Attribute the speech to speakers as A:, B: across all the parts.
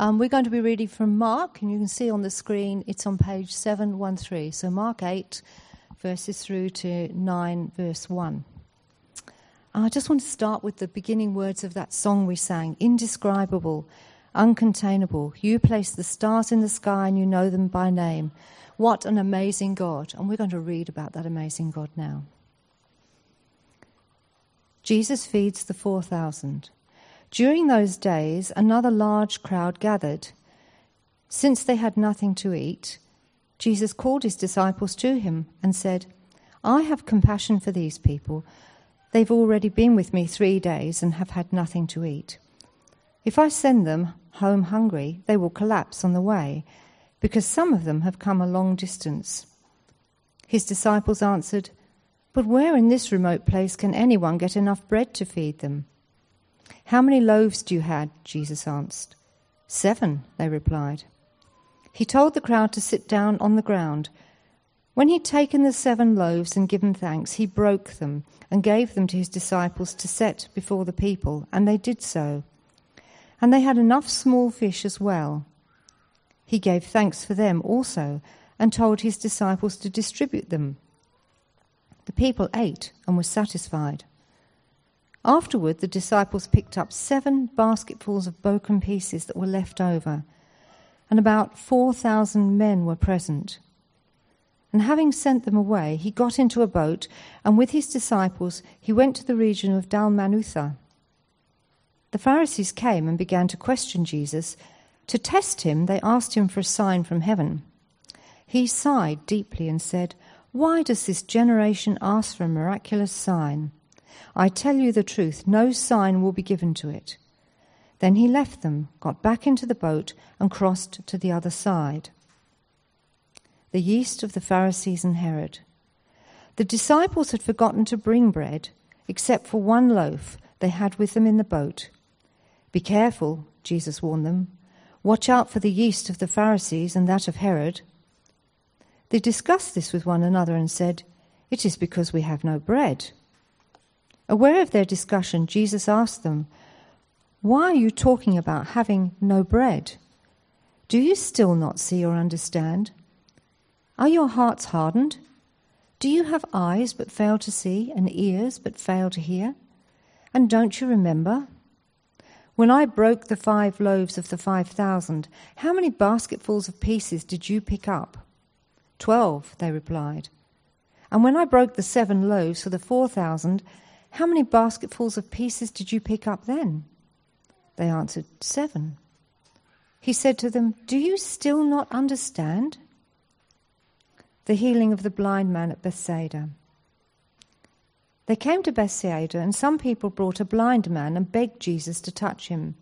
A: Um, we're going to be reading from Mark, and you can see on the screen it's on page 713. So, Mark 8, verses through to 9, verse 1. I just want to start with the beginning words of that song we sang Indescribable, uncontainable. You place the stars in the sky and you know them by name. What an amazing God. And we're going to read about that amazing God now. Jesus feeds the 4,000. During those days, another large crowd gathered. Since they had nothing to eat, Jesus called his disciples to him and said, I have compassion for these people. They've already been with me three days and have had nothing to eat. If I send them home hungry, they will collapse on the way, because some of them have come a long distance. His disciples answered, But where in this remote place can anyone get enough bread to feed them? How many loaves do you have? Jesus asked. Seven, they replied. He told the crowd to sit down on the ground. When he'd taken the seven loaves and given thanks, he broke them and gave them to his disciples to set before the people, and they did so. And they had enough small fish as well. He gave thanks for them also, and told his disciples to distribute them. The people ate and were satisfied. Afterward, the disciples picked up seven basketfuls of broken pieces that were left over, and about 4,000 men were present. And having sent them away, he got into a boat, and with his disciples he went to the region of Dalmanutha. The Pharisees came and began to question Jesus. To test him, they asked him for a sign from heaven. He sighed deeply and said, Why does this generation ask for a miraculous sign? I tell you the truth, no sign will be given to it. Then he left them, got back into the boat, and crossed to the other side. The yeast of the Pharisees and Herod. The disciples had forgotten to bring bread, except for one loaf they had with them in the boat. Be careful, Jesus warned them. Watch out for the yeast of the Pharisees and that of Herod. They discussed this with one another and said, It is because we have no bread. Aware of their discussion, Jesus asked them, Why are you talking about having no bread? Do you still not see or understand? Are your hearts hardened? Do you have eyes but fail to see, and ears but fail to hear? And don't you remember? When I broke the five loaves of the five thousand, how many basketfuls of pieces did you pick up? Twelve, they replied. And when I broke the seven loaves for the four thousand, how many basketfuls of pieces did you pick up then? They answered, Seven. He said to them, Do you still not understand? The healing of the blind man at Bethsaida. They came to Bethsaida, and some people brought a blind man and begged Jesus to touch him.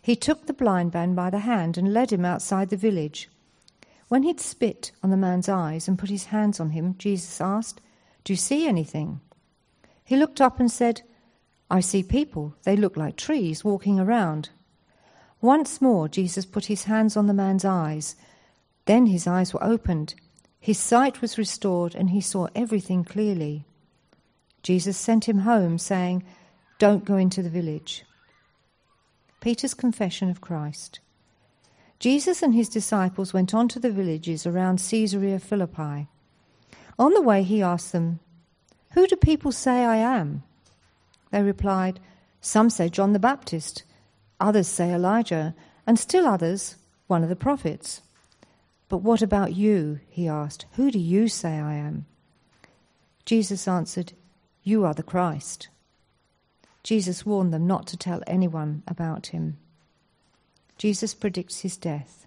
A: He took the blind man by the hand and led him outside the village. When he'd spit on the man's eyes and put his hands on him, Jesus asked, Do you see anything? He looked up and said, I see people. They look like trees walking around. Once more, Jesus put his hands on the man's eyes. Then his eyes were opened. His sight was restored, and he saw everything clearly. Jesus sent him home, saying, Don't go into the village. Peter's confession of Christ. Jesus and his disciples went on to the villages around Caesarea Philippi. On the way, he asked them, who do people say I am? They replied, Some say John the Baptist, others say Elijah, and still others, one of the prophets. But what about you? He asked. Who do you say I am? Jesus answered, You are the Christ. Jesus warned them not to tell anyone about him. Jesus predicts his death.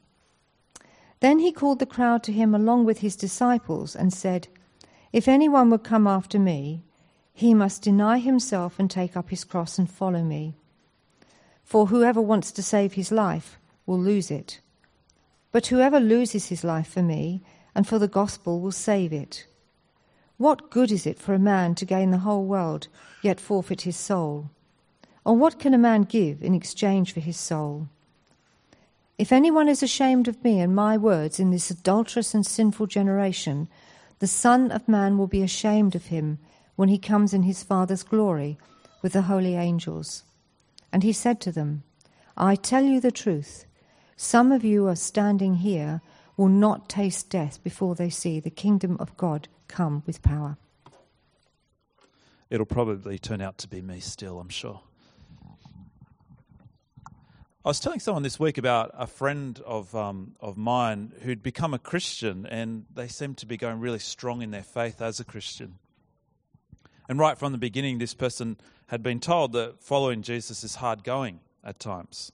A: Then he called the crowd to him along with his disciples and said, if anyone would come after me, he must deny himself and take up his cross and follow me. For whoever wants to save his life will lose it. But whoever loses his life for me and for the gospel will save it. What good is it for a man to gain the whole world, yet forfeit his soul? Or what can a man give in exchange for his soul? If anyone is ashamed of me and my words in this adulterous and sinful generation, the Son of Man will be ashamed of him when he comes in his Father's glory with the holy angels. And he said to them, I tell you the truth. Some of you are standing here will not taste death before they see the kingdom of God come with power.
B: It'll probably turn out to be me still, I'm sure. I was telling someone this week about a friend of um, of mine who'd become a Christian, and they seemed to be going really strong in their faith as a Christian. And right from the beginning, this person had been told that following Jesus is hard going at times,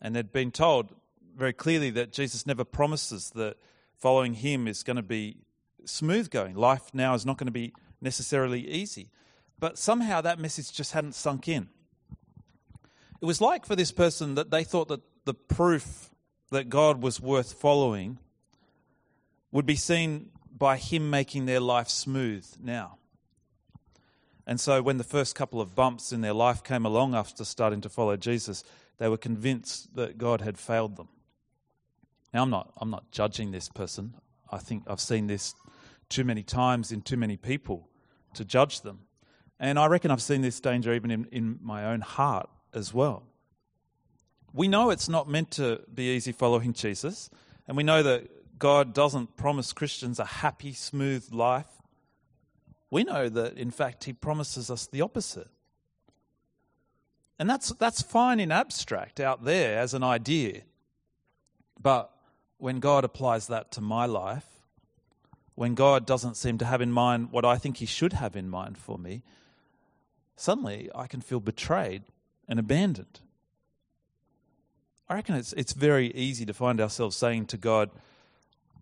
B: and they'd been told very clearly that Jesus never promises that following Him is going to be smooth going. Life now is not going to be necessarily easy, but somehow that message just hadn't sunk in. It was like for this person that they thought that the proof that God was worth following would be seen by Him making their life smooth now. And so when the first couple of bumps in their life came along after starting to follow Jesus, they were convinced that God had failed them. Now I'm not I'm not judging this person. I think I've seen this too many times in too many people to judge them. And I reckon I've seen this danger even in, in my own heart as well. We know it's not meant to be easy following Jesus, and we know that God doesn't promise Christians a happy, smooth life. We know that, in fact, He promises us the opposite. And that's, that's fine in abstract out there as an idea. But when God applies that to my life, when God doesn't seem to have in mind what I think He should have in mind for me, suddenly I can feel betrayed and abandoned. I reckon it's, it's very easy to find ourselves saying to God,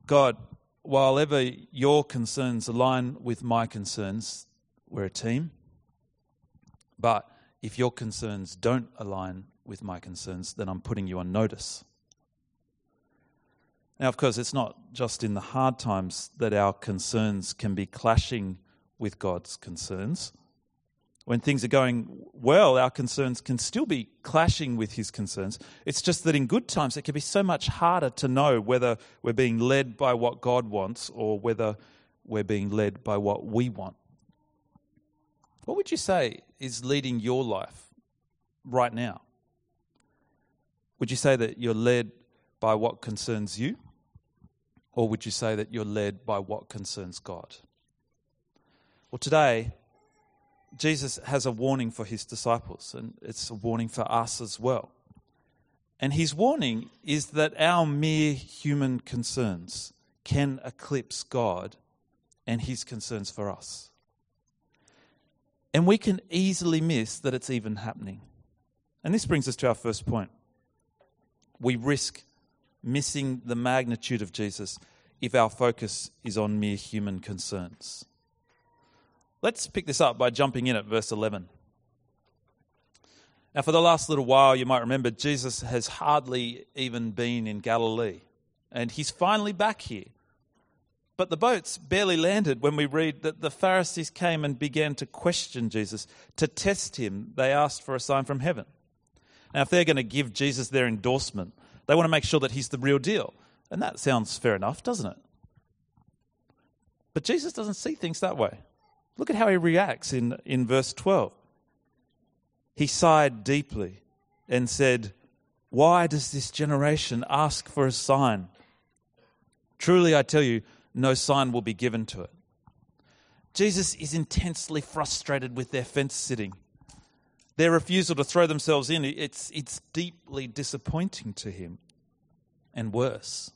B: God, while ever your concerns align with my concerns, we're a team. But if your concerns don't align with my concerns, then I'm putting you on notice. Now, of course, it's not just in the hard times that our concerns can be clashing with God's concerns when things are going well, our concerns can still be clashing with his concerns. It's just that in good times, it can be so much harder to know whether we're being led by what God wants or whether we're being led by what we want. What would you say is leading your life right now? Would you say that you're led by what concerns you? Or would you say that you're led by what concerns God? Well, today, Jesus has a warning for his disciples, and it's a warning for us as well. And his warning is that our mere human concerns can eclipse God and his concerns for us. And we can easily miss that it's even happening. And this brings us to our first point. We risk missing the magnitude of Jesus if our focus is on mere human concerns. Let's pick this up by jumping in at verse 11. Now, for the last little while, you might remember Jesus has hardly even been in Galilee, and he's finally back here. But the boats barely landed when we read that the Pharisees came and began to question Jesus. To test him, they asked for a sign from heaven. Now, if they're going to give Jesus their endorsement, they want to make sure that he's the real deal. And that sounds fair enough, doesn't it? But Jesus doesn't see things that way. Look at how he reacts in, in verse 12. He sighed deeply and said, Why does this generation ask for a sign? Truly, I tell you, no sign will be given to it. Jesus is intensely frustrated with their fence sitting. Their refusal to throw themselves in, it's, it's deeply disappointing to him. And worse,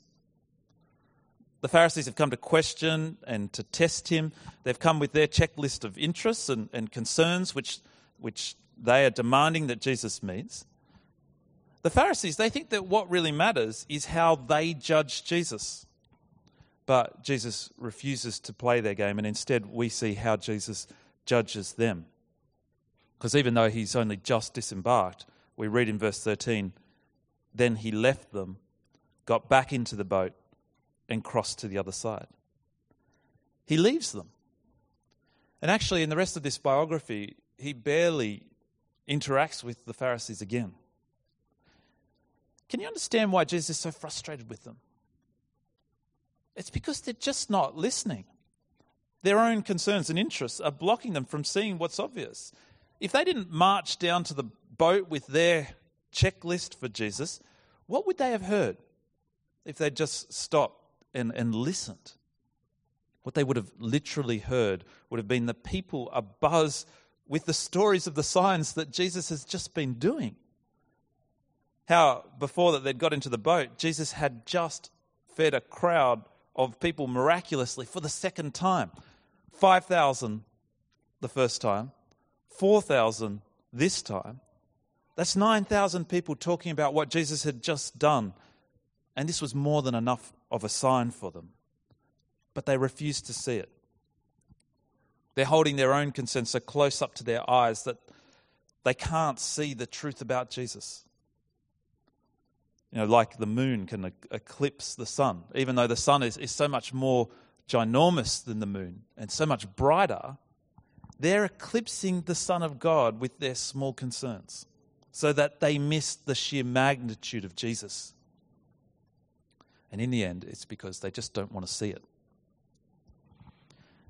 B: the Pharisees have come to question and to test him. They've come with their checklist of interests and, and concerns, which, which they are demanding that Jesus meets. The Pharisees, they think that what really matters is how they judge Jesus. But Jesus refuses to play their game, and instead we see how Jesus judges them. Because even though he's only just disembarked, we read in verse 13, Then he left them, got back into the boat, and cross to the other side. He leaves them. And actually, in the rest of this biography, he barely interacts with the Pharisees again. Can you understand why Jesus is so frustrated with them? It's because they're just not listening. Their own concerns and interests are blocking them from seeing what's obvious. If they didn't march down to the boat with their checklist for Jesus, what would they have heard if they'd just stopped and, and listened? What they would have literally heard would have been the people abuzz with the stories of the signs that Jesus has just been doing. How, before that they'd got into the boat, Jesus had just fed a crowd of people miraculously for the second time 5,000 the first time, 4,000 this time. That's 9,000 people talking about what Jesus had just done. And this was more than enough of a sign for them. But they refuse to see it. They're holding their own concerns so close up to their eyes that they can't see the truth about Jesus. You know, like the moon can eclipse the sun, even though the sun is, is so much more ginormous than the moon and so much brighter, they're eclipsing the Son of God with their small concerns so that they miss the sheer magnitude of Jesus. And in the end, it's because they just don't want to see it.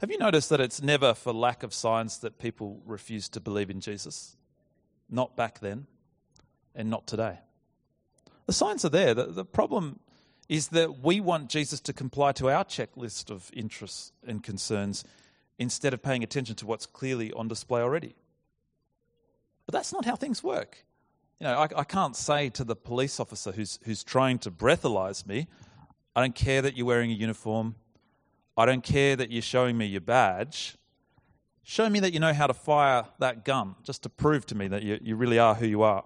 B: Have you noticed that it's never for lack of signs that people refuse to believe in Jesus? Not back then, and not today. The signs are there. The, the problem is that we want Jesus to comply to our checklist of interests and concerns instead of paying attention to what's clearly on display already. But that's not how things work. You know, I, I can't say to the police officer who's, who's trying to breathalyze me, I don't care that you're wearing a uniform. I don't care that you're showing me your badge. Show me that you know how to fire that gun, just to prove to me that you, you really are who you are.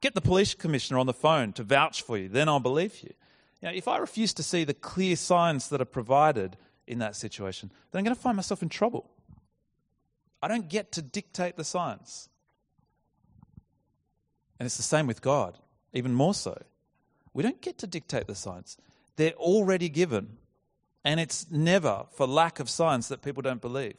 B: Get the police commissioner on the phone to vouch for you, then I'll believe you. know, if I refuse to see the clear signs that are provided in that situation, then I'm going to find myself in trouble. I don't get to dictate the signs. And it's the same with God, even more so. We don't get to dictate the signs, they're already given. And it's never for lack of science that people don't believe.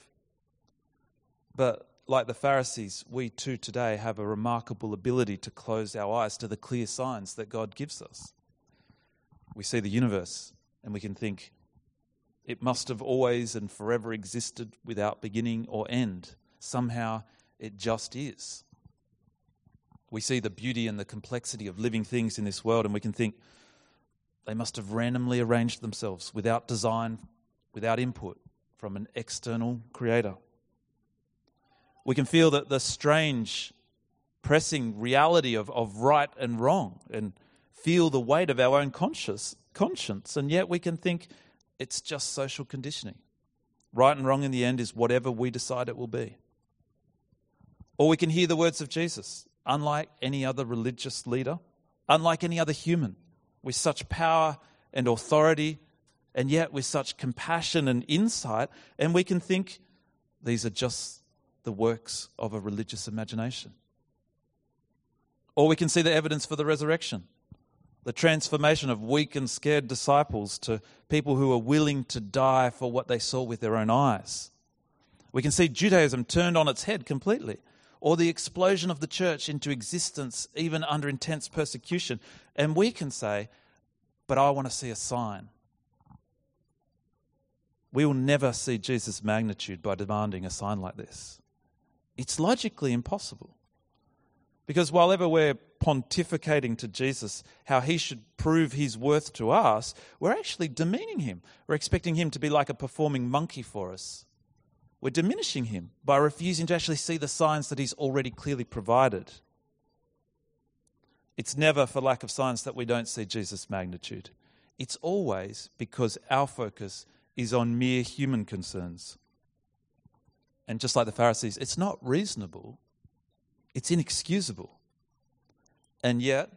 B: But like the Pharisees, we too today have a remarkable ability to close our eyes to the clear signs that God gives us. We see the universe and we can think, it must have always and forever existed without beginning or end. Somehow it just is. We see the beauty and the complexity of living things in this world, and we can think they must have randomly arranged themselves without design, without input from an external creator. We can feel that the strange, pressing reality of, of right and wrong and feel the weight of our own conscious, conscience, and yet we can think it's just social conditioning. Right and wrong in the end is whatever we decide it will be. Or we can hear the words of Jesus, unlike any other religious leader, unlike any other human with such power and authority, and yet with such compassion and insight, and we can think these are just the works of a religious imagination. Or we can see the evidence for the resurrection, the transformation of weak and scared disciples to people who are willing to die for what they saw with their own eyes. We can see Judaism turned on its head completely or the explosion of the church into existence, even under intense persecution. And we can say, But I want to see a sign. We will never see Jesus' magnitude by demanding a sign like this. It's logically impossible. Because while ever we're pontificating to Jesus how he should prove his worth to us, we're actually demeaning him. We're expecting him to be like a performing monkey for us. We're diminishing him by refusing to actually see the signs that he's already clearly provided. It's never for lack of signs that we don't see Jesus' magnitude. It's always because our focus is on mere human concerns. And just like the Pharisees, it's not reasonable, it's inexcusable. And yet,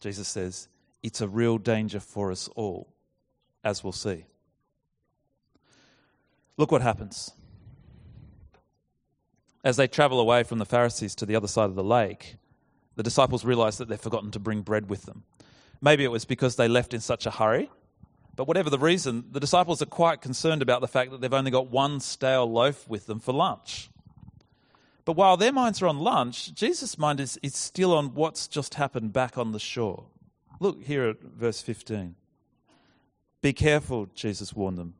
B: Jesus says, it's a real danger for us all, as we'll see. Look what happens. As they travel away from the Pharisees to the other side of the lake, the disciples realize that they've forgotten to bring bread with them. Maybe it was because they left in such a hurry. But whatever the reason, the disciples are quite concerned about the fact that they've only got one stale loaf with them for lunch. But while their minds are on lunch, Jesus' mind is, is still on what's just happened back on the shore. Look here at verse 15. Be careful, Jesus warned them.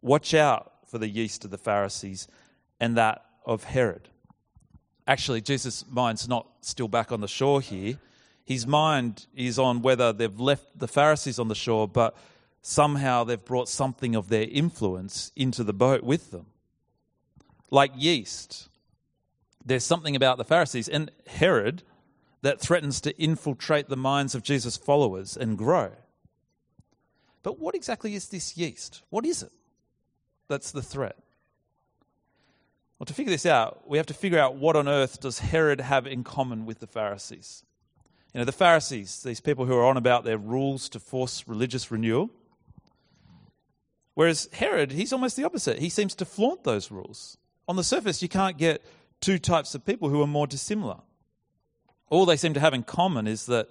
B: Watch out for the yeast of the Pharisees and that of Herod. Actually, Jesus' mind's not still back on the shore here. His mind is on whether they've left the Pharisees on the shore, but somehow they've brought something of their influence into the boat with them. Like yeast, there's something about the Pharisees and Herod that threatens to infiltrate the minds of Jesus' followers and grow. But what exactly is this yeast? What is it? That's the threat. Well, to figure this out, we have to figure out what on earth does Herod have in common with the Pharisees. You know, the Pharisees, these people who are on about their rules to force religious renewal. Whereas Herod, he's almost the opposite. He seems to flaunt those rules. On the surface, you can't get two types of people who are more dissimilar. All they seem to have in common is that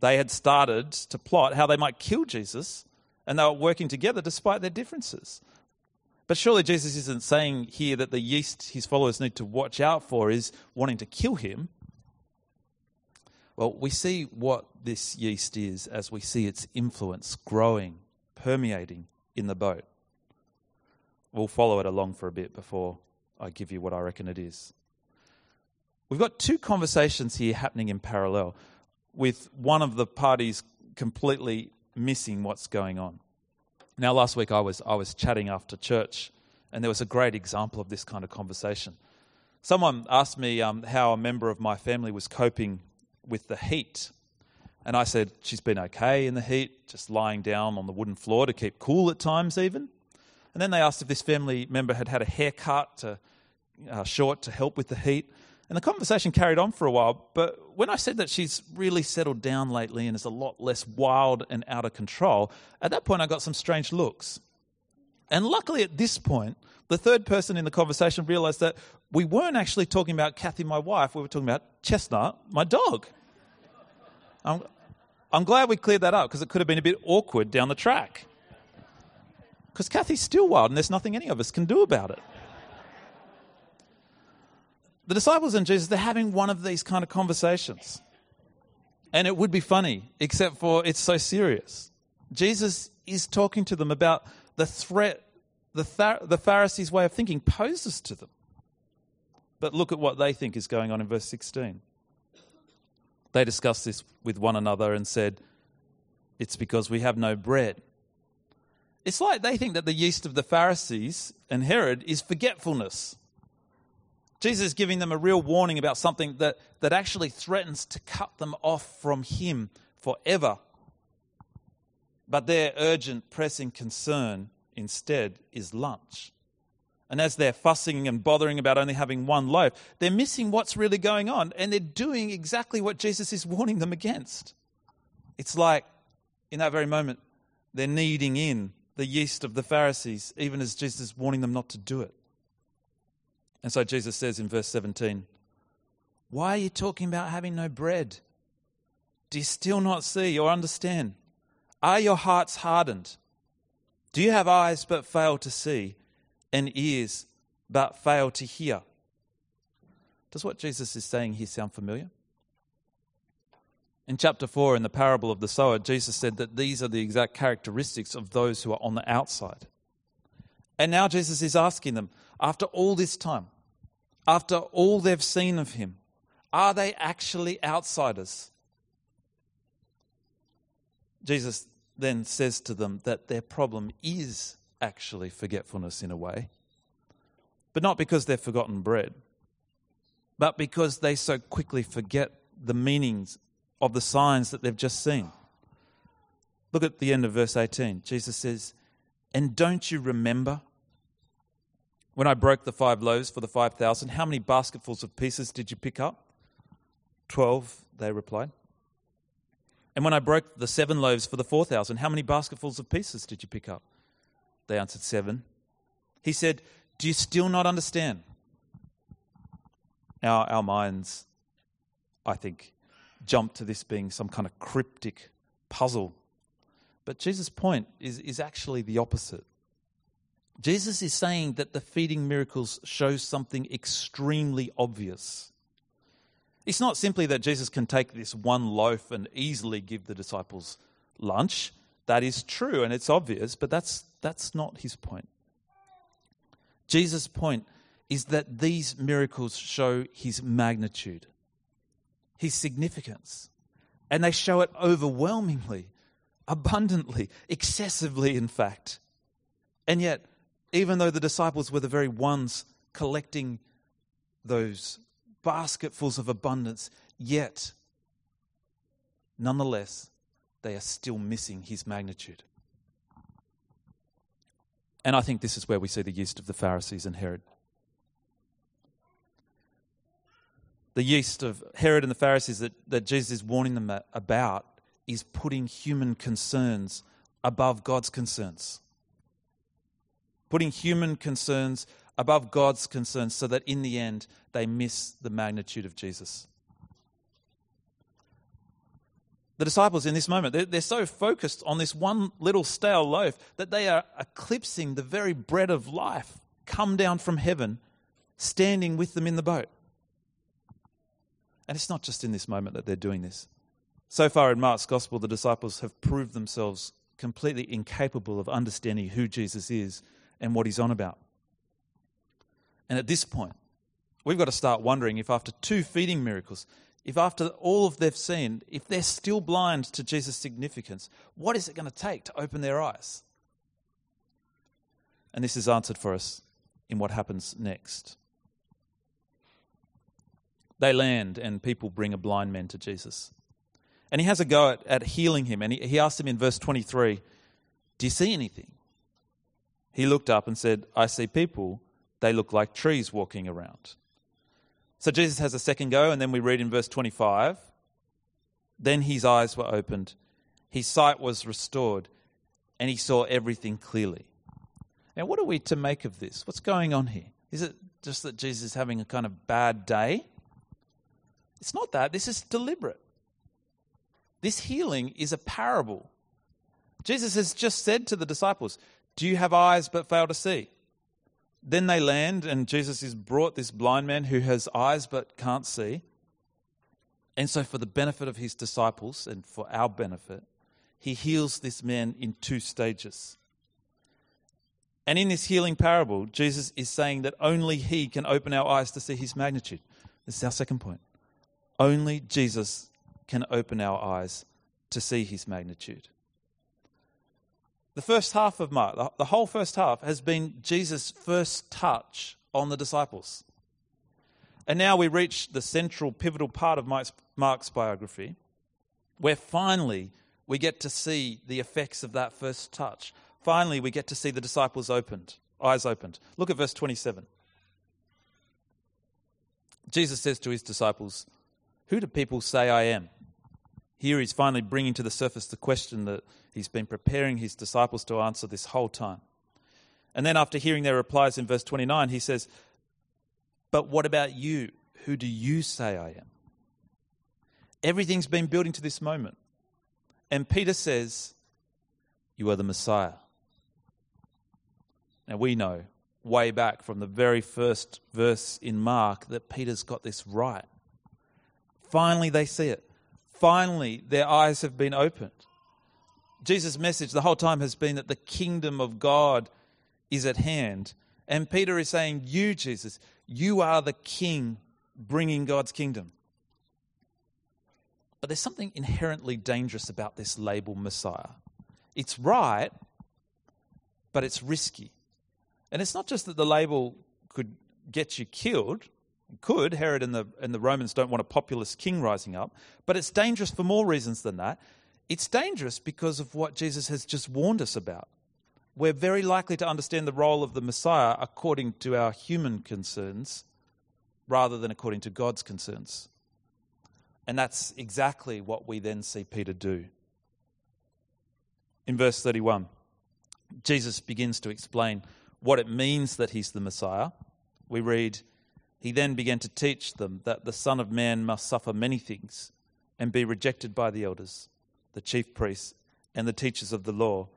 B: they had started to plot how they might kill Jesus, and they were working together despite their differences. But surely Jesus isn't saying here that the yeast his followers need to watch out for is wanting to kill him. Well, we see what this yeast is as we see its influence growing, permeating in the boat. We'll follow it along for a bit before I give you what I reckon it is. We've got two conversations here happening in parallel, with one of the parties completely missing what's going on. Now, last week I was, I was chatting after church, and there was a great example of this kind of conversation. Someone asked me um, how a member of my family was coping with the heat. And I said, She's been okay in the heat, just lying down on the wooden floor to keep cool at times, even. And then they asked if this family member had had a haircut to, uh, short to help with the heat. And the conversation carried on for a while. But when I said that she's really settled down lately and is a lot less wild and out of control, at that point I got some strange looks. And luckily at this point, the third person in the conversation realized that we weren't actually talking about Kathy, my wife, we were talking about Chestnut, my dog. I'm, I'm glad we cleared that up because it could have been a bit awkward down the track. Because Kathy's still wild and there's nothing any of us can do about it. The disciples and Jesus, they're having one of these kind of conversations. And it would be funny, except for it's so serious. Jesus is talking to them about the threat the, the Pharisees' way of thinking poses to them. But look at what they think is going on in verse 16. They discussed this with one another and said, It's because we have no bread. It's like they think that the yeast of the Pharisees and Herod is forgetfulness. Jesus is giving them a real warning about something that, that actually threatens to cut them off from Him forever. But their urgent, pressing concern instead is lunch. And as they're fussing and bothering about only having one loaf, they're missing what's really going on and they're doing exactly what Jesus is warning them against. It's like, in that very moment, they're kneading in the yeast of the Pharisees, even as Jesus is warning them not to do it. And so Jesus says in verse 17, Why are you talking about having no bread? Do you still not see or understand? Are your hearts hardened? Do you have eyes but fail to see, and ears but fail to hear? Does what Jesus is saying here sound familiar? In chapter 4, in the parable of the sower, Jesus said that these are the exact characteristics of those who are on the outside. And now Jesus is asking them, after all this time, after all they've seen of him, are they actually outsiders? Jesus then says to them that their problem is actually forgetfulness in a way, but not because they've forgotten bread, but because they so quickly forget the meanings of the signs that they've just seen. Look at the end of verse 18. Jesus says, And don't you remember when I broke the five loaves for the 5,000? How many basketfuls of pieces did you pick up? Twelve, they replied. And when I broke the seven loaves for the 4,000, how many basketfuls of pieces did you pick up? They answered, Seven. He said, Do you still not understand? Our, our minds I think, jump to this being some kind of cryptic puzzle. But Jesus' point is, is actually the opposite. Jesus is saying that the feeding miracles show something extremely obvious. It's not simply that Jesus can take this one loaf and easily give the disciples lunch. That is true and it's obvious, but that's, that's not his point. Jesus' point is that these miracles show his magnitude, his significance, and they show it overwhelmingly, abundantly, excessively, in fact. And yet, even though the disciples were the very ones collecting those basketfuls of abundance, yet, nonetheless, they are still missing his magnitude. And I think this is where we see the yeast of the Pharisees and Herod. The yeast of Herod and the Pharisees that, that Jesus is warning them about is putting human concerns above God's concerns putting human concerns above God's concerns so that in the end they miss the magnitude of Jesus. The disciples in this moment, they're, so focused on this one little stale loaf that they are eclipsing the very bread of life come down from heaven, standing with them in the boat. And it's not just in this moment that they're doing this. So far in Mark's gospel, the disciples have proved themselves completely incapable of understanding who Jesus is and what he's on about. And at this point, we've got to start wondering if after two feeding miracles, if after all of they've seen, if they're still blind to Jesus' significance, what is it going to take to open their eyes? And this is answered for us in what happens next. They land, and people bring a blind man to Jesus. And he has a go at, at healing him. And he, he asks him in verse 23 Do you see anything? He looked up and said, I see people. They look like trees walking around. So Jesus has a second go, and then we read in verse 25 Then his eyes were opened, his sight was restored, and he saw everything clearly. Now, what are we to make of this? What's going on here? Is it just that Jesus is having a kind of bad day? It's not that. This is deliberate. This healing is a parable. Jesus has just said to the disciples, do you have eyes but fail to see? Then they land, and Jesus is brought this blind man who has eyes but can't see. And so, for the benefit of his disciples and for our benefit, he heals this man in two stages. And in this healing parable, Jesus is saying that only he can open our eyes to see his magnitude. This is our second point. Only Jesus can open our eyes to see his magnitude. The first half of Mark, the whole first half, has been Jesus' first touch on the disciples. And now we reach the central, pivotal part of Mark's biography, where finally we get to see the effects of that first touch. Finally, we get to see the disciples opened, eyes opened. Look at verse 27. Jesus says to his disciples, Who do people say I am? Here he's finally bringing to the surface the question that he's been preparing his disciples to answer this whole time. And then, after hearing their replies in verse 29, he says, But what about you? Who do you say I am? Everything's been building to this moment. And Peter says, You are the Messiah. Now, we know way back from the very first verse in Mark that Peter's got this right. Finally, they see it finally their eyes have been opened. Jesus' message the whole time has been that the kingdom of God is at hand. And Peter is saying, You, Jesus, you are the king bringing God's kingdom. But there's something inherently dangerous about this label Messiah. It's right, but it's risky. And it's not just that the label could get you killed, could. Herod and the, and the Romans don't want a populist king rising up. But it's dangerous for more reasons than that. It's dangerous because of what Jesus has just warned us about. We're very likely to understand the role of the Messiah according to our human concerns rather than according to God's concerns. And that's exactly what we then see Peter do. In verse 31, Jesus begins to explain what it means that he's the Messiah. We read, He then began to teach them that the Son of Man must suffer many things and be rejected by the elders, the chief priests, and the teachers of the law,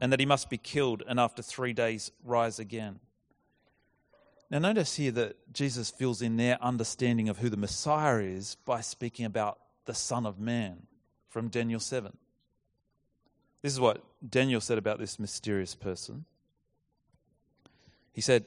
B: and that he must be killed and after three days rise again. Now, notice here that Jesus fills in their understanding of who the Messiah is by speaking about the Son of Man from Daniel 7. This is what Daniel said about this mysterious person. He said,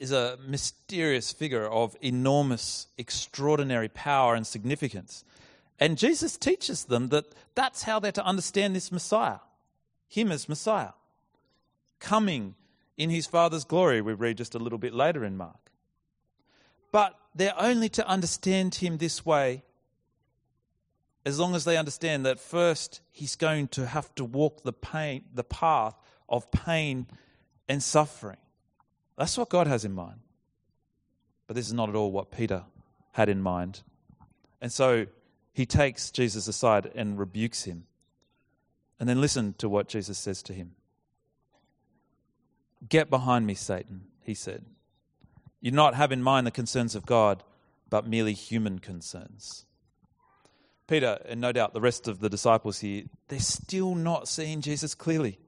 B: is a mysterious figure of enormous, extraordinary power and significance. And Jesus teaches them that that's how they're to understand this Messiah, him as Messiah, coming in his Father's glory, we read just a little bit later in Mark. But they're only to understand him this way as long as they understand that first he's going to have to walk the pain the path of pain and suffering. That's what God has in mind. But this is not at all what Peter had in mind. And so he takes Jesus aside and rebukes him. And then listen to what Jesus says to him. Get behind me, Satan, he said. You do not have in mind the concerns of God, but merely human concerns. Peter, and no doubt the rest of the disciples here, they're still not seeing Jesus clearly.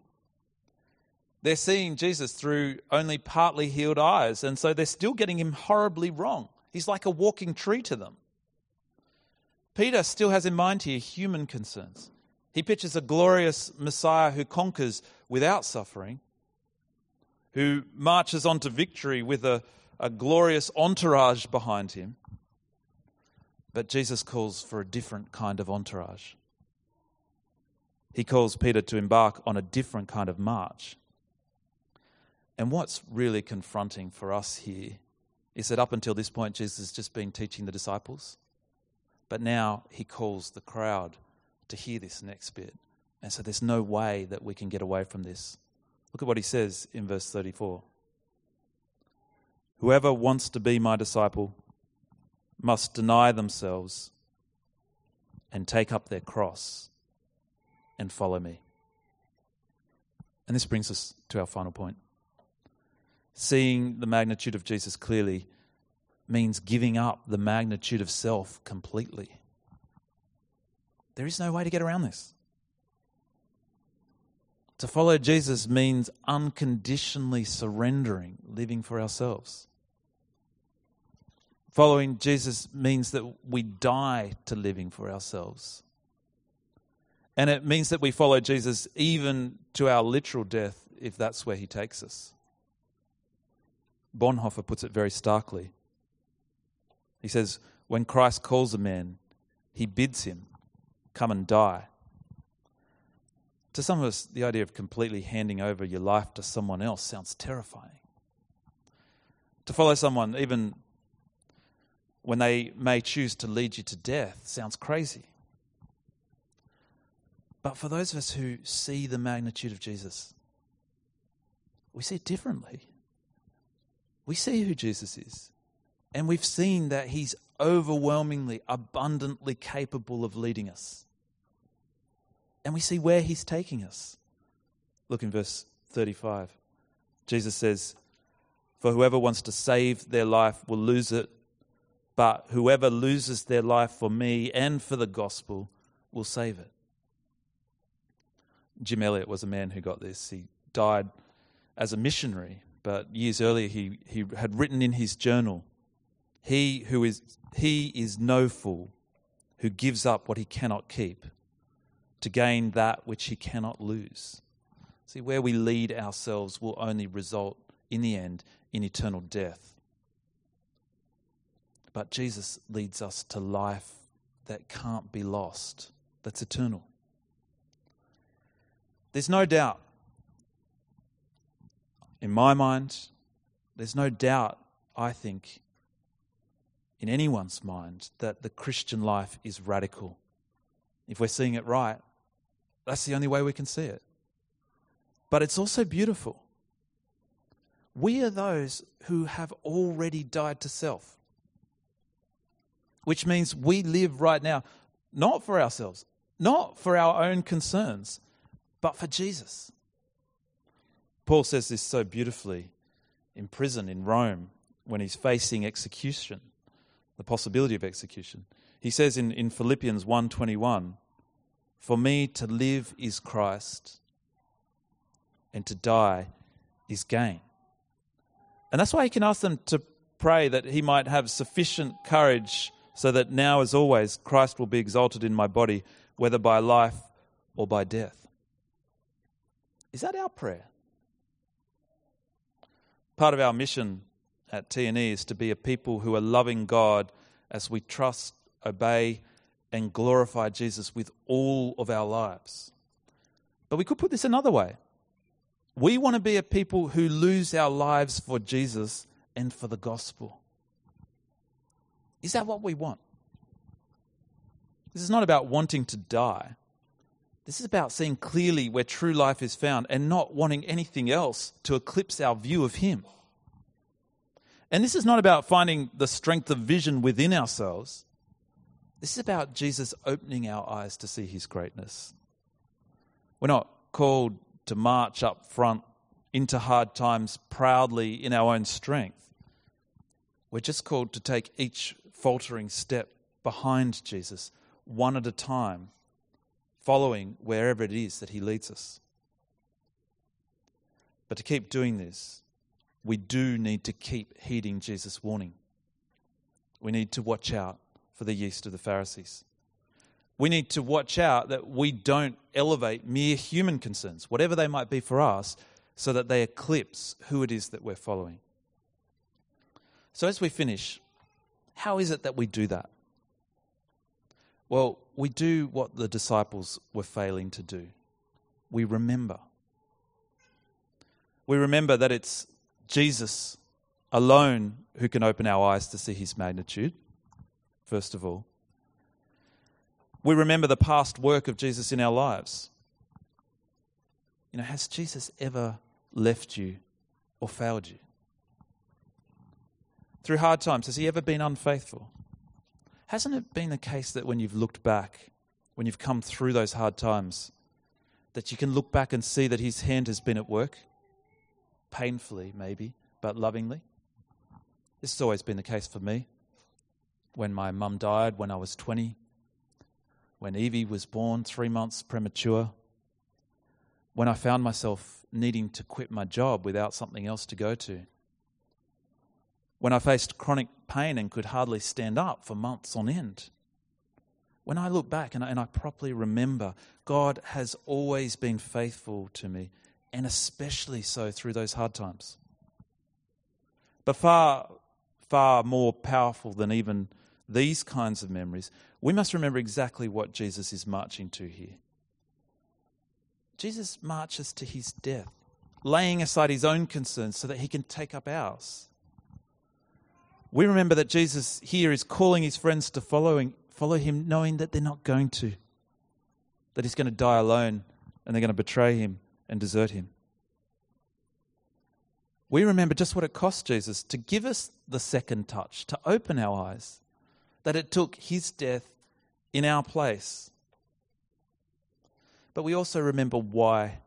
B: They're seeing Jesus through only partly healed eyes, and so they're still getting him horribly wrong. He's like a walking tree to them. Peter still has in mind here human concerns. He pictures a glorious Messiah who conquers without suffering, who marches on to victory with a a glorious entourage behind him. But Jesus calls for a different kind of entourage. He calls Peter to embark on a different kind of march. And what's really confronting for us here is that up until this point, Jesus has just been teaching the disciples. But now he calls the crowd to hear this next bit. And so there's no way that we can get away from this. Look at what he says in verse 34. Whoever wants to be my disciple must deny themselves and take up their cross and follow me. And this brings us to our final point. Seeing the magnitude of Jesus clearly means giving up the magnitude of self completely. There is no way to get around this. To follow Jesus means unconditionally surrendering, living for ourselves. Following Jesus means that we die to living for ourselves. And it means that we follow Jesus even to our literal death if that's where he takes us. Bonhoeffer puts it very starkly. He says, When Christ calls a man, he bids him come and die. To some of us, the idea of completely handing over your life to someone else sounds terrifying. To follow someone, even when they may choose to lead you to death sounds crazy. But for those of us who see the magnitude of Jesus, we see it differently. We see who Jesus is. And we've seen that he's overwhelmingly, abundantly capable of leading us. And we see where he's taking us. Look in verse 35. Jesus says, For whoever wants to save their life will lose it, but whoever loses their life for me and for the gospel will save it. Jim Elliot was a man who got this. He died as a missionary, but years earlier he, he had written in his journal, He who is he is no fool who gives up what he cannot keep to gain that which he cannot lose. See, where we lead ourselves will only result in the end in eternal death. But Jesus leads us to life that can't be lost, that's eternal. There's no doubt, in my mind, there's no doubt, I think, in anyone's mind that the Christian life is radical. If we're seeing it right, that's the only way we can see it. But it's also beautiful. We are those who have already died to self, which means we live right now, not for ourselves, not for our own concerns, but for Jesus. Paul says this so beautifully in prison in Rome when he's facing execution, the possibility of execution. He says in, in Philippians 1:21, "For me to live is Christ, and to die is gain." And that's why he can ask them to pray that he might have sufficient courage so that now as always Christ will be exalted in my body, whether by life or by death. Is that our prayer? Part of our mission at TNE is to be a people who are loving God as we trust, obey, and glorify Jesus with all of our lives. But we could put this another way. We want to be a people who lose our lives for Jesus and for the gospel. Is that what we want? This is not about wanting to die. This is about seeing clearly where true life is found and not wanting anything else to eclipse our view of Him. And this is not about finding the strength of vision within ourselves. This is about Jesus opening our eyes to see His greatness. We're not called to march up front into hard times proudly in our own strength. We're just called to take each faltering step behind Jesus, one at a time following wherever it is that He leads us. But to keep doing this, we do need to keep heeding Jesus' warning. We need to watch out for the yeast of the Pharisees. We need to watch out that we don't elevate mere human concerns, whatever they might be for us, so that they eclipse who it is that we're following. So, as we finish, how is it that we do that? Well, we do what the disciples were failing to do. We remember. We remember that it's Jesus alone who can open our eyes to see his magnitude, first of all. We remember the past work of Jesus in our lives. You know, has Jesus ever left you or failed you? Through hard times, has he ever been unfaithful? Hasn't it been the case that when you've looked back, when you've come through those hard times, that you can look back and see that His hand has been at work? Painfully, maybe, but lovingly. This has always been the case for me. When my mum died when I was 20, when Evie was born three months premature, when I found myself needing to quit my job without something else to go to, when I faced chronic pain and could hardly stand up for months on end. When I look back and I, and I properly remember, God has always been faithful to me, and especially so through those hard times. But far, far more powerful than even these kinds of memories, we must remember exactly what Jesus is marching to here. Jesus marches to his death, laying aside his own concerns so that he can take up ours we remember that Jesus here is calling his friends to following, follow him, knowing that they're not going to, that he's going to die alone and they're going to betray him and desert him. We remember just what it cost Jesus to give us the second touch, to open our eyes, that it took his death in our place. But we also remember why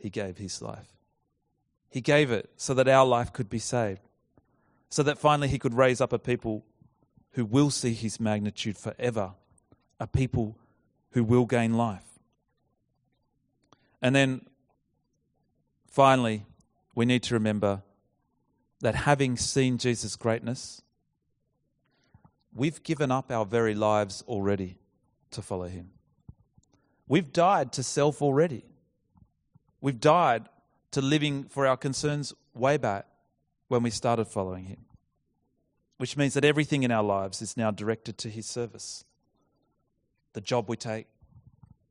B: he gave his life. He gave it so that our life could be saved so that finally he could raise up a people who will see his magnitude forever, a people who will gain life. And then finally, we need to remember that having seen Jesus' greatness, we've given up our very lives already to follow him. We've died to self already. We've died to living for our concerns way back when we started following Him. Which means that everything in our lives is now directed to His service. The job we take,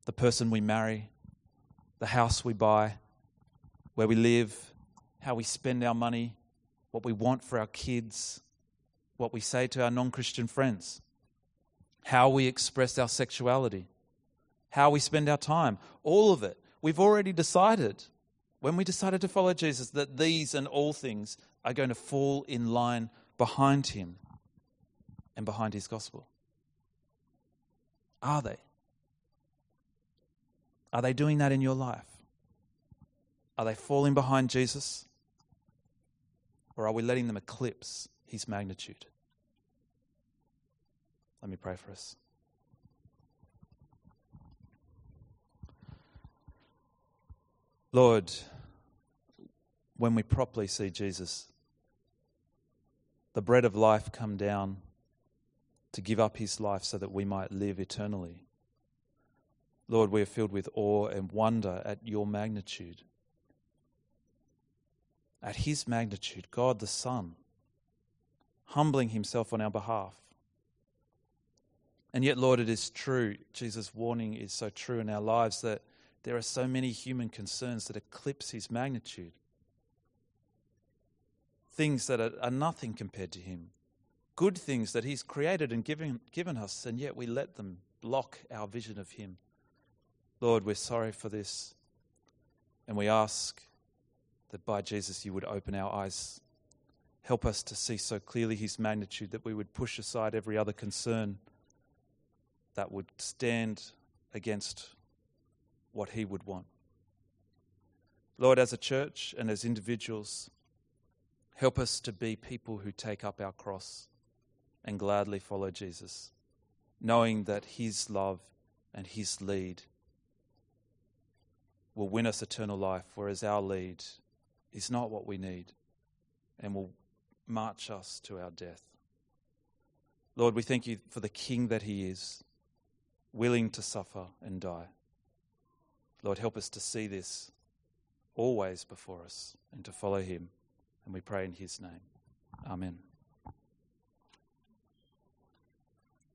B: the person we marry, the house we buy, where we live, how we spend our money, what we want for our kids, what we say to our non Christian friends, how we express our sexuality, how we spend our time, all of it. We've already decided, when we decided to follow Jesus, that these and all things are going to fall in line behind him and behind his gospel. Are they? Are they doing that in your life? Are they falling behind Jesus? Or are we letting them eclipse his magnitude? Let me pray for us. Lord, when we properly see Jesus, the bread of life come down to give up his life so that we might live eternally. Lord, we are filled with awe and wonder at your magnitude. At his magnitude, God the Son, humbling himself on our behalf. And yet, Lord, it is true. Jesus' warning is so true in our lives that there are so many human concerns that eclipse his magnitude. Things that are, are nothing compared to him. Good things that he's created and given, given us, and yet we let them block our vision of him. Lord, we're sorry for this. And we ask that by Jesus you would open our eyes. Help us to see so clearly his magnitude that we would push aside every other concern that would stand against what he would want. Lord, as a church and as individuals, help us to be people who take up our cross and gladly follow Jesus, knowing that his love and his lead will win us eternal life, whereas our lead is not what we need and will march us to our death. Lord, we thank you for the King that he is, willing to suffer and die. Lord, help us to see this always before us and to follow him. And we pray in his name. Amen.